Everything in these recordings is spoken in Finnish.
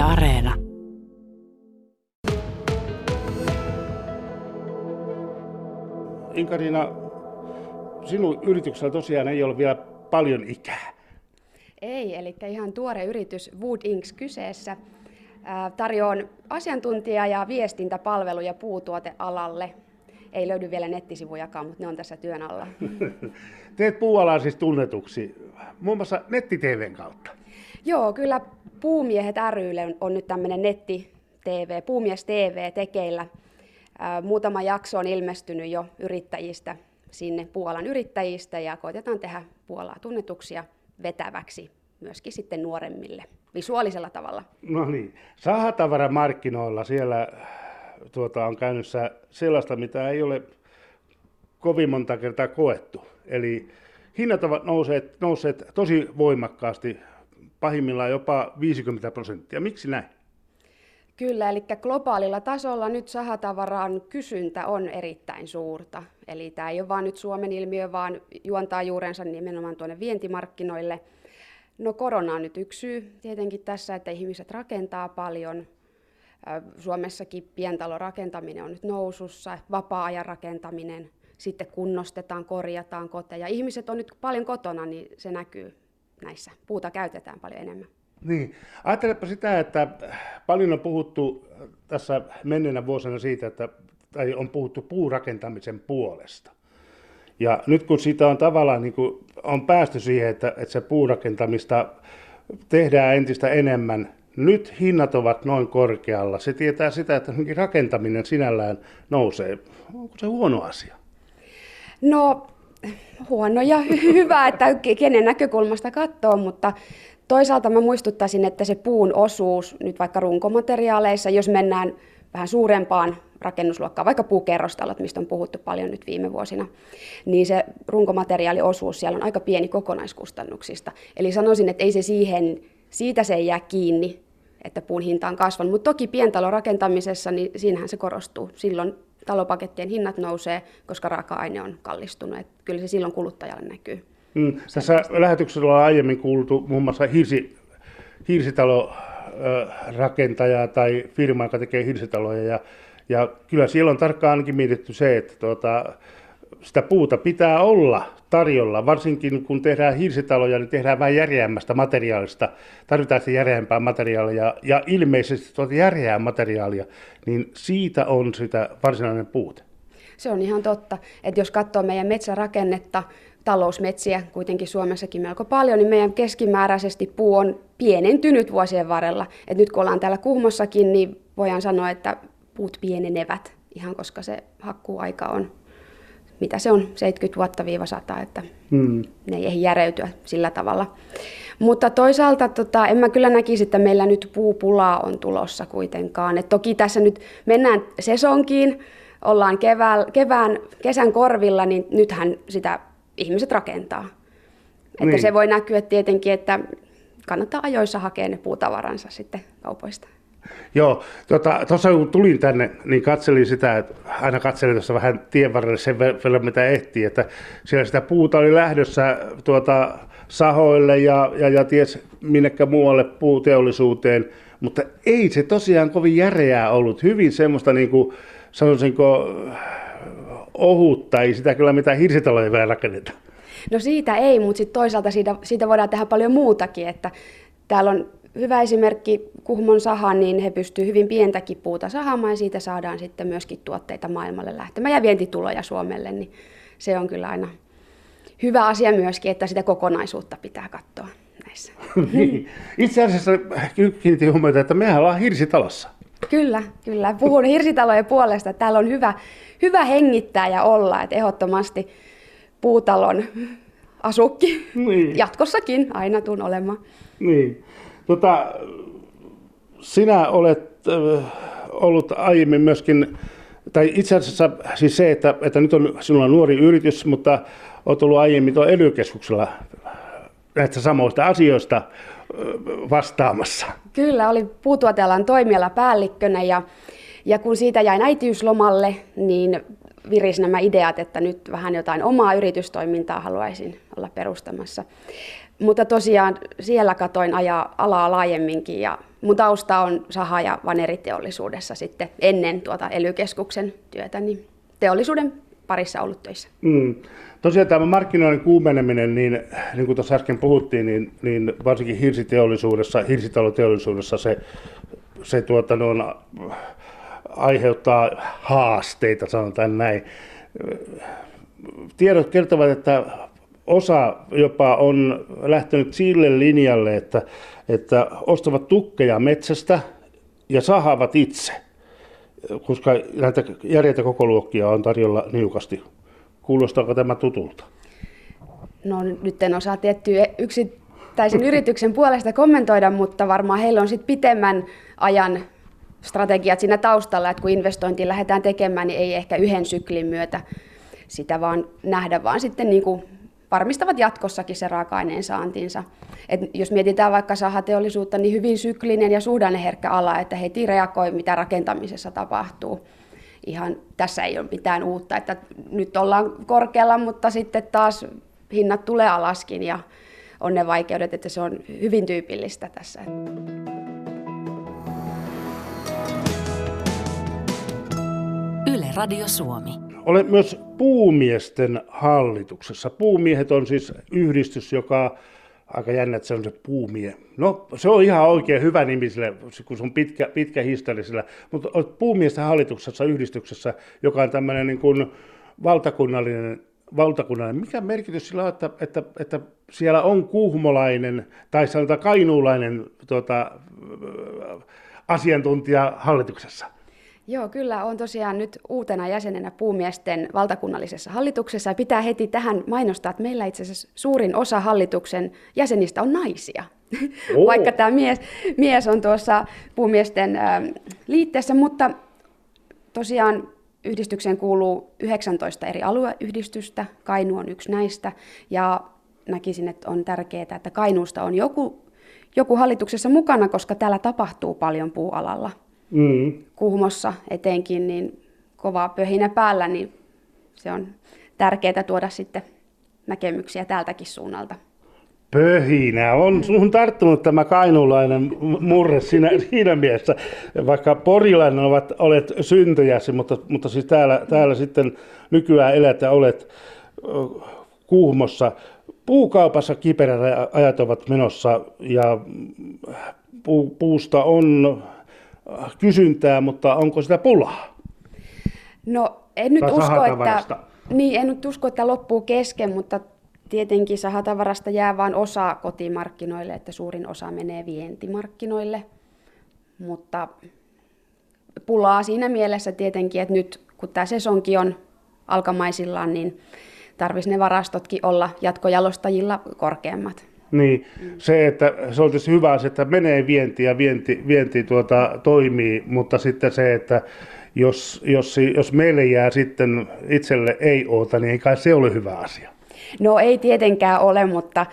Yle Areena. Inkarina, sinun yrityksellä tosiaan ei ole vielä paljon ikää. Ei, eli ihan tuore yritys Wood Inks kyseessä. Tarjoan asiantuntija- ja viestintäpalveluja puutuotealalle. Ei löydy vielä nettisivujakaan, mutta ne on tässä työn alla. Teet puualaa siis tunnetuksi, muun muassa netti-TVn kautta. Joo, kyllä Puumiehet rylle on nyt tämmöinen netti-TV, Puumies TV tekeillä. Muutama jakso on ilmestynyt jo yrittäjistä sinne Puolan yrittäjistä ja koitetaan tehdä Puolaa tunnetuksia vetäväksi myöskin sitten nuoremmille visuaalisella tavalla. No niin, sahatavaramarkkinoilla siellä tuota, on käynnissä sellaista, mitä ei ole kovin monta kertaa koettu. Eli hinnat ovat nousseet, nousseet tosi voimakkaasti, pahimmillaan jopa 50 prosenttia. Miksi näin? Kyllä, eli globaalilla tasolla nyt sahatavaran kysyntä on erittäin suurta. Eli tämä ei ole vain nyt Suomen ilmiö, vaan juontaa juurensa nimenomaan tuonne vientimarkkinoille. No korona on nyt yksi syy tietenkin tässä, että ihmiset rakentaa paljon. Suomessakin pientalorakentaminen on nyt nousussa, vapaa-ajan rakentaminen, sitten kunnostetaan, korjataan koteja. Ihmiset on nyt paljon kotona, niin se näkyy näissä. Puuta käytetään paljon enemmän. Niin. Ajattelepa sitä, että paljon on puhuttu tässä menneenä vuosina siitä, että tai on puhuttu puurakentamisen puolesta. Ja nyt kun siitä on tavallaan niin kuin, on päästy siihen, että, että se puurakentamista tehdään entistä enemmän, nyt hinnat ovat noin korkealla. Se tietää sitä, että rakentaminen sinällään nousee. Onko se huono asia? No huono ja hyvä, että kenen näkökulmasta katsoo, mutta toisaalta mä muistuttaisin, että se puun osuus nyt vaikka runkomateriaaleissa, jos mennään vähän suurempaan rakennusluokkaan, vaikka puukerrostalot, mistä on puhuttu paljon nyt viime vuosina, niin se runkomateriaaliosuus siellä on aika pieni kokonaiskustannuksista. Eli sanoisin, että ei se siihen, siitä se ei jää kiinni, että puun hinta on kasvanut, mutta toki pientalorakentamisessa, niin siinähän se korostuu. Silloin talopakettien hinnat nousee, koska raaka-aine on kallistunut. Että kyllä se silloin kuluttajalle näkyy. Mm, tässä lähetyksessä on aiemmin kuultu muun muassa hirsi, hirsitalo rakentajaa tai firma, joka tekee hirsitaloja. Ja, ja kyllä siellä on tarkkaan ainakin mietitty se, että tuota, sitä puuta pitää olla tarjolla, varsinkin kun tehdään hirsitaloja, niin tehdään vähän järeämmästä materiaalista, tarvitaan sitä järeämpää materiaalia ja ilmeisesti tuota järeää materiaalia, niin siitä on sitä varsinainen puute. Se on ihan totta, että jos katsoo meidän metsärakennetta, talousmetsiä kuitenkin Suomessakin melko paljon, niin meidän keskimääräisesti puu on pienentynyt vuosien varrella. Et nyt kun ollaan täällä Kuhmossakin, niin voidaan sanoa, että puut pienenevät ihan koska se hakkuaika on mitä se on, 70 vuotta viiva 100, että hmm. ne ei ehdi järeytyä sillä tavalla. Mutta toisaalta tota, en mä kyllä näkisi, että meillä nyt puupulaa on tulossa kuitenkaan. Et toki tässä nyt mennään sesonkiin, ollaan kevään, kevään, kesän korvilla, niin nythän sitä ihmiset rakentaa. Että niin. se voi näkyä tietenkin, että kannattaa ajoissa hakea ne puutavaransa sitten kaupoista. Joo, tuossa tota, kun tulin tänne, niin katselin sitä, että aina katselin tuossa vähän tien varrelle sen verran, mitä ehtii, että siellä sitä puuta oli lähdössä tuota, sahoille ja, ja, ja ties minnekä muualle puuteollisuuteen, mutta ei se tosiaan kovin järeää ollut, hyvin semmoista niin kuin, sanoisinko, ohutta, ei sitä kyllä mitään hirsitaloja vielä rakenneta. No siitä ei, mutta sitten toisaalta siitä, siitä voidaan tehdä paljon muutakin, että täällä on hyvä esimerkki Kuhmon saha, niin he pystyvät hyvin pientäkin puuta sahamaan ja siitä saadaan sitten myöskin tuotteita maailmalle lähtemään ja vientituloja Suomelle, niin se on kyllä aina hyvä asia myöskin, että sitä kokonaisuutta pitää katsoa näissä. niin. Itse asiassa kiinnitin huomiota, että mehän ollaan hirsitalossa. Kyllä, kyllä. Puhun hirsitalojen puolesta. Täällä on hyvä, hyvä hengittää ja olla, että ehdottomasti puutalon asukki niin. jatkossakin aina tuun olemaan. Niin. Tota, sinä olet äh, ollut aiemmin myöskin, tai itse asiassa siis se, että, että nyt on sinulla on nuori yritys, mutta olet ollut aiemmin tuo ely näistä samoista asioista äh, vastaamassa. Kyllä, oli puutuotealan toimiala päällikkönä ja, ja kun siitä jäin äitiyslomalle, niin viris nämä ideat, että nyt vähän jotain omaa yritystoimintaa haluaisin olla perustamassa. Mutta tosiaan siellä katoin ajaa alaa laajemminkin ja mun tausta on saha- ja vaneriteollisuudessa sitten ennen tuota ely työtä, niin teollisuuden parissa ollut töissä. Mm. Tosiaan tämä markkinoiden kuumeneminen, niin, niin kuin tuossa äsken puhuttiin, niin, niin varsinkin hirsiteollisuudessa, hirsitaloteollisuudessa se, se tuota, no, aiheuttaa haasteita, sanotaan näin. Tiedot kertovat, että osa jopa on lähtenyt sille linjalle, että, että ostavat tukkeja metsästä ja sahavat itse, koska näitä järjeitä kokoluokkia on tarjolla niukasti. Kuulostaako tämä tutulta? No nyt en osaa tiettyä yksittäisen yrityksen puolesta kommentoida, mutta varmaan heillä on sitten pitemmän ajan strategiat siinä taustalla, että kun investointiin lähdetään tekemään, niin ei ehkä yhden syklin myötä sitä vaan nähdä, vaan sitten niin kuin varmistavat jatkossakin se raaka-aineen saantinsa. Et jos mietitään vaikka sahateollisuutta, niin hyvin syklinen ja suhdanneherkkä ala, että heti reagoi, mitä rakentamisessa tapahtuu. Ihan tässä ei ole mitään uutta, että nyt ollaan korkealla, mutta sitten taas hinnat tulee alaskin ja on ne vaikeudet, että se on hyvin tyypillistä tässä. Yle Radio Suomi. Olen myös puumiesten hallituksessa. Puumiehet on siis yhdistys, joka aika jännä, että se on se puumie. No, se on ihan oikein hyvä nimi sille, kun se on pitkä, pitkä historia Mutta olet puumiesten hallituksessa yhdistyksessä, joka on tämmöinen niin kuin valtakunnallinen, valtakunnallinen. Mikä merkitys sillä on, että, että, että siellä on kuhmolainen tai sanotaan kainuulainen tuota, asiantuntija hallituksessa? Joo, kyllä on tosiaan nyt uutena jäsenenä puumiesten valtakunnallisessa hallituksessa. Ja pitää heti tähän mainostaa, että meillä itse asiassa suurin osa hallituksen jäsenistä on naisia. Oh. Vaikka tämä mies, mies on tuossa puumiesten äh, liitteessä, mutta tosiaan yhdistykseen kuuluu 19 eri alueyhdistystä. Kainu on yksi näistä. Ja näkisin, että on tärkeää, että Kainuusta on joku, joku hallituksessa mukana, koska täällä tapahtuu paljon puualalla mm. Kuhmossa etenkin, niin kovaa pöhinä päällä, niin se on tärkeää tuoda sitten näkemyksiä tältäkin suunnalta. Pöhinä. On sun tarttunut tämä kainuulainen murre siinä, siinä mielessä, vaikka porilainen ovat, olet syntyjäsi, mutta, mutta siis täällä, täällä sitten nykyään elät ja olet Kuhmossa. Puukaupassa kiperät ajat ovat menossa ja puu, puusta on kysyntää, mutta onko sitä pulaa? No en nyt, usko, että, niin, en nyt usko, että loppuu kesken, mutta tietenkin sahatavarasta jää vain osa kotimarkkinoille, että suurin osa menee vientimarkkinoille. Mutta pulaa siinä mielessä tietenkin, että nyt kun tämä sesonki on alkamaisillaan, niin tarvitsisi ne varastotkin olla jatkojalostajilla korkeammat. Niin, se, että se olisi hyvä asia, että menee vienti ja vienti, vienti tuota, toimii, mutta sitten se, että jos, jos, jos meille jää sitten itselle ei oota, niin ei kai se ole hyvä asia. No ei tietenkään ole, mutta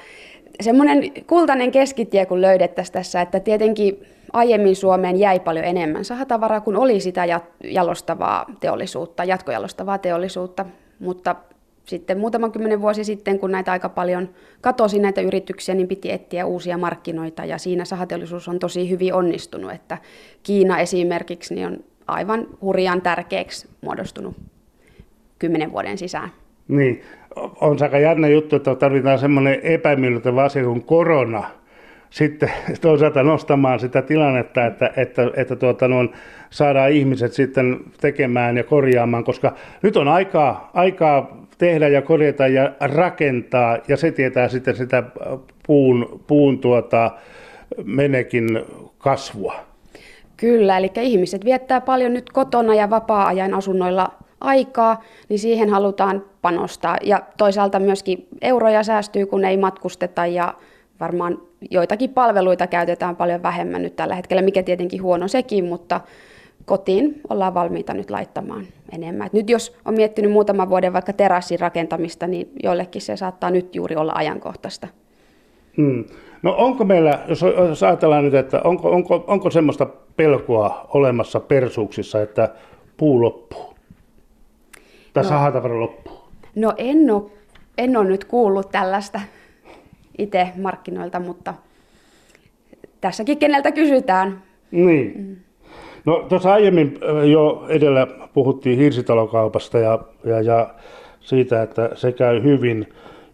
semmoinen kultainen keskitie kun löydettäisiin tässä, että tietenkin aiemmin Suomeen jäi paljon enemmän sahatavaraa, kun oli sitä jalostavaa teollisuutta, jatkojalostavaa teollisuutta, mutta sitten muutaman kymmenen vuosi sitten, kun näitä aika paljon katosi näitä yrityksiä, niin piti etsiä uusia markkinoita ja siinä sahateollisuus on tosi hyvin onnistunut, että Kiina esimerkiksi niin on aivan hurjan tärkeäksi muodostunut kymmenen vuoden sisään. Niin, on aika jännä juttu, että tarvitaan semmoinen epämiellyttävä asia kuin korona, sitten toisaalta nostamaan sitä tilannetta, että, että, että tuota, no, saadaan ihmiset sitten tekemään ja korjaamaan, koska nyt on aikaa, aikaa tehdä ja korjata ja rakentaa, ja se tietää sitten sitä puun, puun tuota, menekin kasvua. Kyllä, eli ihmiset viettää paljon nyt kotona ja vapaa-ajan asunnoilla aikaa, niin siihen halutaan panostaa. Ja toisaalta myöskin euroja säästyy, kun ei matkusteta ja varmaan joitakin palveluita käytetään paljon vähemmän nyt tällä hetkellä, mikä tietenkin huono sekin, mutta kotiin ollaan valmiita nyt laittamaan enemmän. Et nyt jos on miettinyt muutaman vuoden vaikka terassin rakentamista, niin joillekin se saattaa nyt juuri olla ajankohtaista. Hmm. No onko meillä, jos, jos ajatellaan nyt, että onko, onko, onko semmoista pelkoa olemassa persuuksissa, että puu loppuu? Tai no, sahatavara loppuu? No en ole, en ole nyt kuullut tällaista itse markkinoilta, mutta tässäkin keneltä kysytään. Niin. Mm. No tuossa aiemmin jo edellä puhuttiin hirsitalokaupasta ja, ja, ja siitä, että se käy hyvin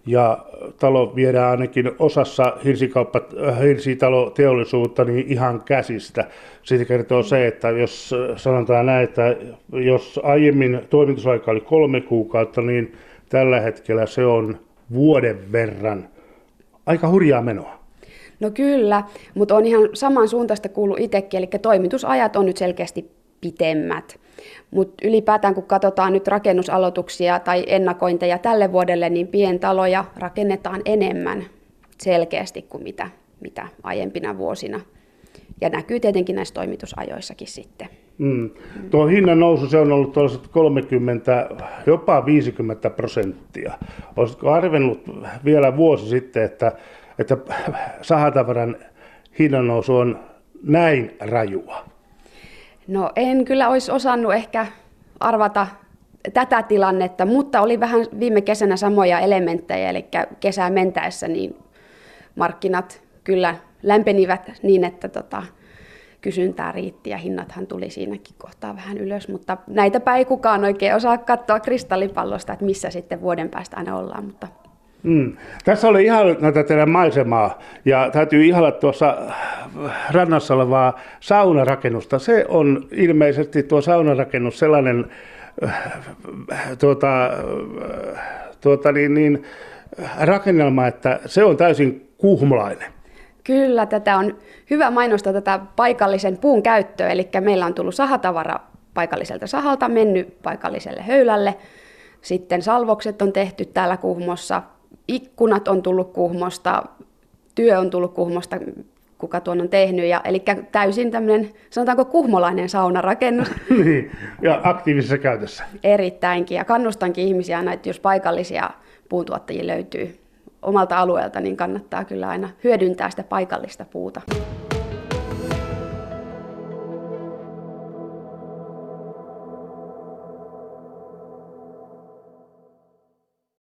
ja talo viedään ainakin osassa hirsitaloteollisuutta niin ihan käsistä. Siitä kertoo se, että jos sanotaan näin, että jos aiemmin toimitusaika oli kolme kuukautta, niin tällä hetkellä se on vuoden verran. Aika hurjaa menoa. No kyllä, mutta on ihan samansuuntaista kuullut itsekin, eli toimitusajat on nyt selkeästi pitemmät. Mutta ylipäätään kun katsotaan nyt rakennusaloituksia tai ennakointeja tälle vuodelle, niin pientaloja rakennetaan enemmän selkeästi kuin mitä, mitä aiempina vuosina. Ja näkyy tietenkin näissä toimitusajoissakin sitten. Mm. Tuo hinnan nousu se on ollut 30, jopa 50 prosenttia. Olisitko arvennut vielä vuosi sitten, että, että sahatavaran hinnan nousu on näin rajua? No en kyllä olisi osannut ehkä arvata tätä tilannetta, mutta oli vähän viime kesänä samoja elementtejä, eli kesää mentäessä niin markkinat kyllä lämpenivät niin, että tota, kysyntää riitti ja hinnathan tuli siinäkin kohtaa vähän ylös, mutta näitä ei kukaan oikein osaa katsoa kristallipallosta, että missä sitten vuoden päästä aina ollaan, mutta Mm. Tässä oli ihan näitä teidän maisemaa ja täytyy ihalla tuossa rannassa olevaa saunarakennusta. Se on ilmeisesti tuo saunarakennus sellainen tuota, tuota niin, niin, rakennelma, että se on täysin kuhmolainen. Kyllä, tätä on hyvä mainostaa tätä paikallisen puun käyttöä, eli meillä on tullut sahatavara paikalliselta sahalta, mennyt paikalliselle höylälle. Sitten salvokset on tehty täällä Kuhmossa, ikkunat on tullut Kuhmosta, työ on tullut Kuhmosta, kuka tuon on tehnyt. Ja, eli täysin tämmöinen, sanotaanko kuhmolainen saunarakennus. niin, ja aktiivisessa käytössä. Erittäinkin, ja kannustankin ihmisiä aina, että jos paikallisia puuntuottajia löytyy omalta alueelta, niin kannattaa kyllä aina hyödyntää sitä paikallista puuta.